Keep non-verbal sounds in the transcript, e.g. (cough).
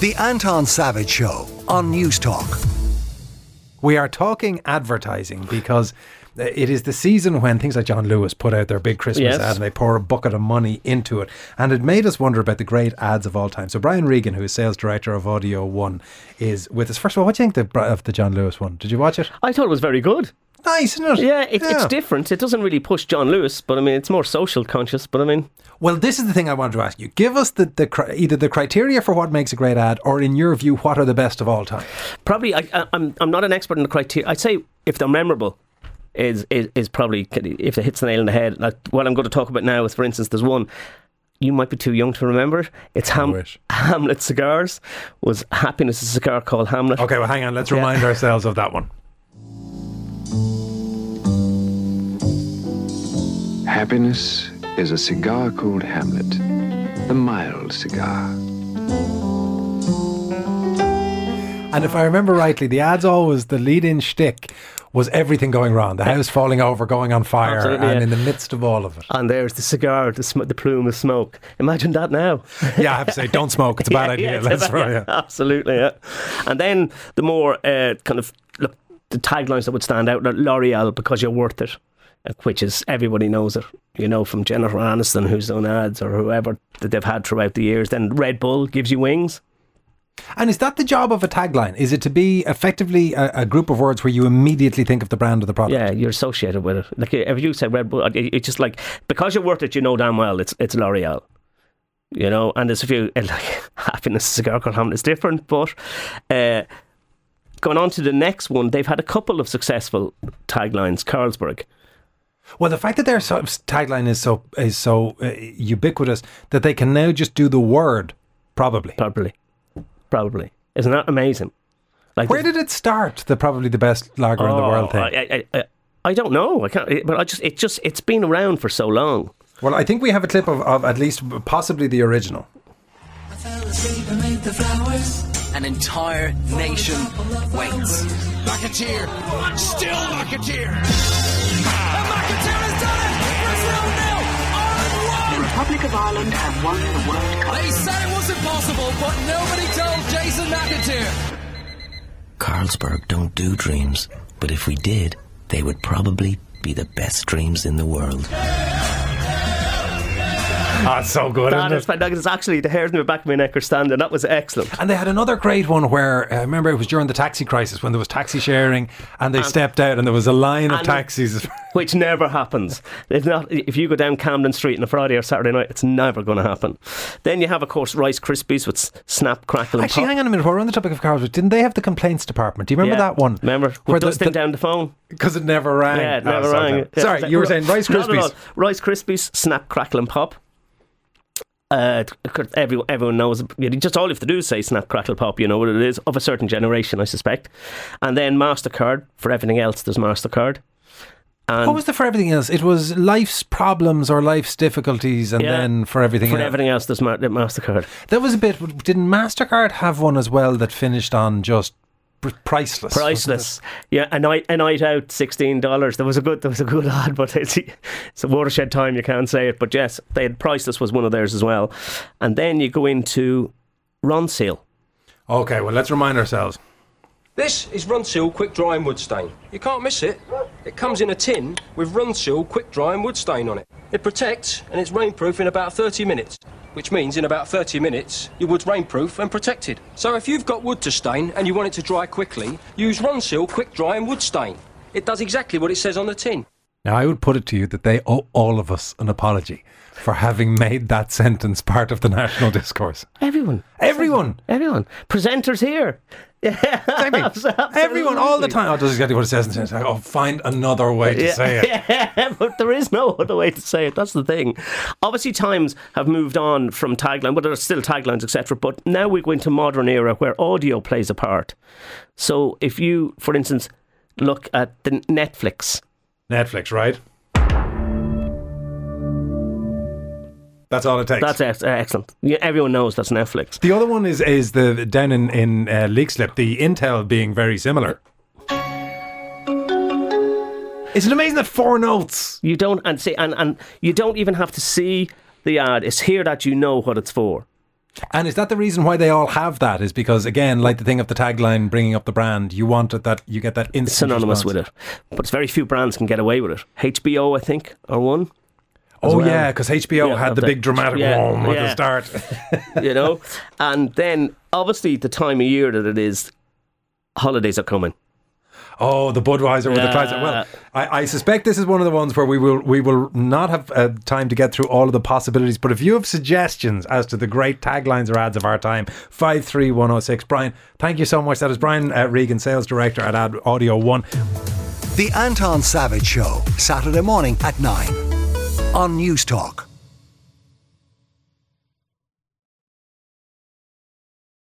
The Anton Savage Show on Newstalk. We are talking advertising because uh, it is the season when things like John Lewis put out their big Christmas Yes. ad and they pour a bucket of money into it. And it made us wonder about the great ads of all time. So Bryan Regan, who is sales director of Audio One, is with us. First of all, what do you think of the John Lewis one? Did you watch it? I thought it was very good. Nice, isn't it? Yeah, it, it's different. It doesn't really push John Lewis, but I mean, it's more social conscious. But I mean, Well, this is the thing I wanted to ask you. Give us the, the either the criteria for what makes a great ad, or in your view, what are the best of all time? probably I, I, I'm I'm not an expert in the criteria. I'd say if they're memorable, is is, is probably if it hits the nail on the head. Like what I'm going to talk about now is, for instance, there's one. You might be too young to remember it. It's Ham- Hamlet Cigars. Was Happiness a cigar called Hamlet? Okay, well, hang on. Let's Yeah. remind ourselves of that one. Happiness is a cigar called Hamlet, the mild cigar. And if I remember rightly, the ads always the lead-in shtick was everything going wrong, the house falling over, going on fire, Absolutely, and yeah. in the midst of all of it. And there's the cigar, the, sm- the plume of smoke. Imagine that now. (laughs) Yeah, I have to say, don't smoke. It's a bad (laughs) idea. it's Let's throw yeah. Absolutely, yeah. And then the more uh, kind of look, the taglines that would stand out L'Oreal because you're worth it, which is everybody knows it. You know, from Jennifer Aniston, who's done ads, or whoever that they've had throughout the years. Then Red Bull gives you wings. And is that the job of a tagline? Is it to be effectively a, a group of words where you immediately think of the brand of the product? Yeah, you're associated with it. Like if you say Red Bull, it's just like because you're worth it, you know damn well it's it's L'Oreal. You know, and there's a few (laughs) like happiness cigar called Hamlet is different, but uh, going on to the next one, they've had a couple of successful taglines. Carlsberg, Well, the fact that their sort of tagline is so is so uh, ubiquitous that they can now just do the word, probably. probably, probably, isn't that amazing? Like Where did it start? The probably the best lager in the world thing. Oh, I, I, I, I don't know. I can't. But I just it just it's been around for so long. Well, I think we have a clip of, of at least possibly the original. An entire nation waits. McAteer, still McAteer. Republic of Ireland have won the World Cup. They said it was impossible, but nobody told Jason McAteer. Carlsberg don't do dreams, but if we did, they would probably be the best dreams in the world. (laughs) Ah, it's so good, That isn't is it? fantastic. It's actually the hairs in the back of my neck are standing. That was excellent. And they had another great one where uh, I remember it was during the taxi crisis when there was taxi sharing and they stepped out and there was a line of taxis. (laughs) which never happens. It's not if you go down Camden Street on a Friday or Saturday night, it's never going to happen. Then you have, of course, Rice Krispies with snap, crackle, and Actually, pop. hang on a minute. We're on the topic of cars, didn't they have the complaints department? Do you remember Yeah. that one? Remember, Where with the- the- down the phone. Because it never rang. Yeah, it Oh, never sorry, rang. Sorry, Yeah, you were saying Rice Not at all. Krispies. Rice Krispies, snap, crackle, and pop. Uh, everyone, everyone knows. you Just all you have to do is say "snap, crackle, pop." You know what it is of a certain generation, I suspect. And then Mastercard for everything else. There's Mastercard. And What was the for everything else? It was life's problems or life's difficulties, and Yeah. then for everything for else. everything else, there's Mastercard. That was a bit. Didn't Mastercard have one as well that finished on just priceless? Priceless, yeah. A night, a night out, sixteen dollars. There was a good, there was a good (laughs) ad, but it's, it's a watershed time. You can't say it, but yes, they had priceless was one of theirs as well. And then you go into Ronseal. Okay, well let's remind ourselves. This is Ronseal Quick Drying Wood Stain. You can't miss it. It comes in a tin with Ronseal Quick Drying Wood Stain on it. It protects and it's rainproof in about 30 minutes, which means in about 30 minutes your wood's rainproof and protected. So if you've got wood to stain and you want it to dry quickly, use Ronseal Quick Dry and Wood Stain. It does exactly what it says on the tin. Now I would put it to you that they owe all of us an apology for having (laughs) made that sentence part of the national discourse. Everyone, Everyone, everyone, presenters here. Yeah, (laughs) Exactly. everyone, all the time. Oh, does exactly what it says. It's like, oh, find another way to say it. (laughs) Yeah, but there is no other way to say it. That's the thing. Obviously, times have moved on from tagline, but there are still taglines, etc. But now we're go into modern era where audio plays a part. So, if you, for instance, look at the Netflix, Netflix, right? That's all it takes. that's ex- uh, excellent. Yeah, everyone knows that's Netflix. The other one is is the down in in uh, Leakslip, the Intel being very similar. Isn't it amazing that four notes? You don't and see and, and you don't even have to see the ad. It's here that you know what it's for. And is that the reason why they all have that? Is because again, like the thing of the tagline, bringing up the brand, you want it that you get that instant synonymous response. with it. But it's very few brands can get away with it. HBO, I think, are one. Oh well. yeah, because HBO Yeah, had the big dramatic yeah, at yeah. the start. (laughs) you know, and then obviously the time of year that it is, holidays are coming. Oh, the Budweiser with the price. Well, I, I suspect this is one of the ones where we will we will not have uh, time to get through all of the possibilities. But if you have suggestions as to the great taglines or ads of our time, five three one zero six. Bryan, thank you so much. That is Bryan uh, Regan, sales director at Ad Audio One. The Anton Savage Show, Saturday morning at 9 on Newstalk.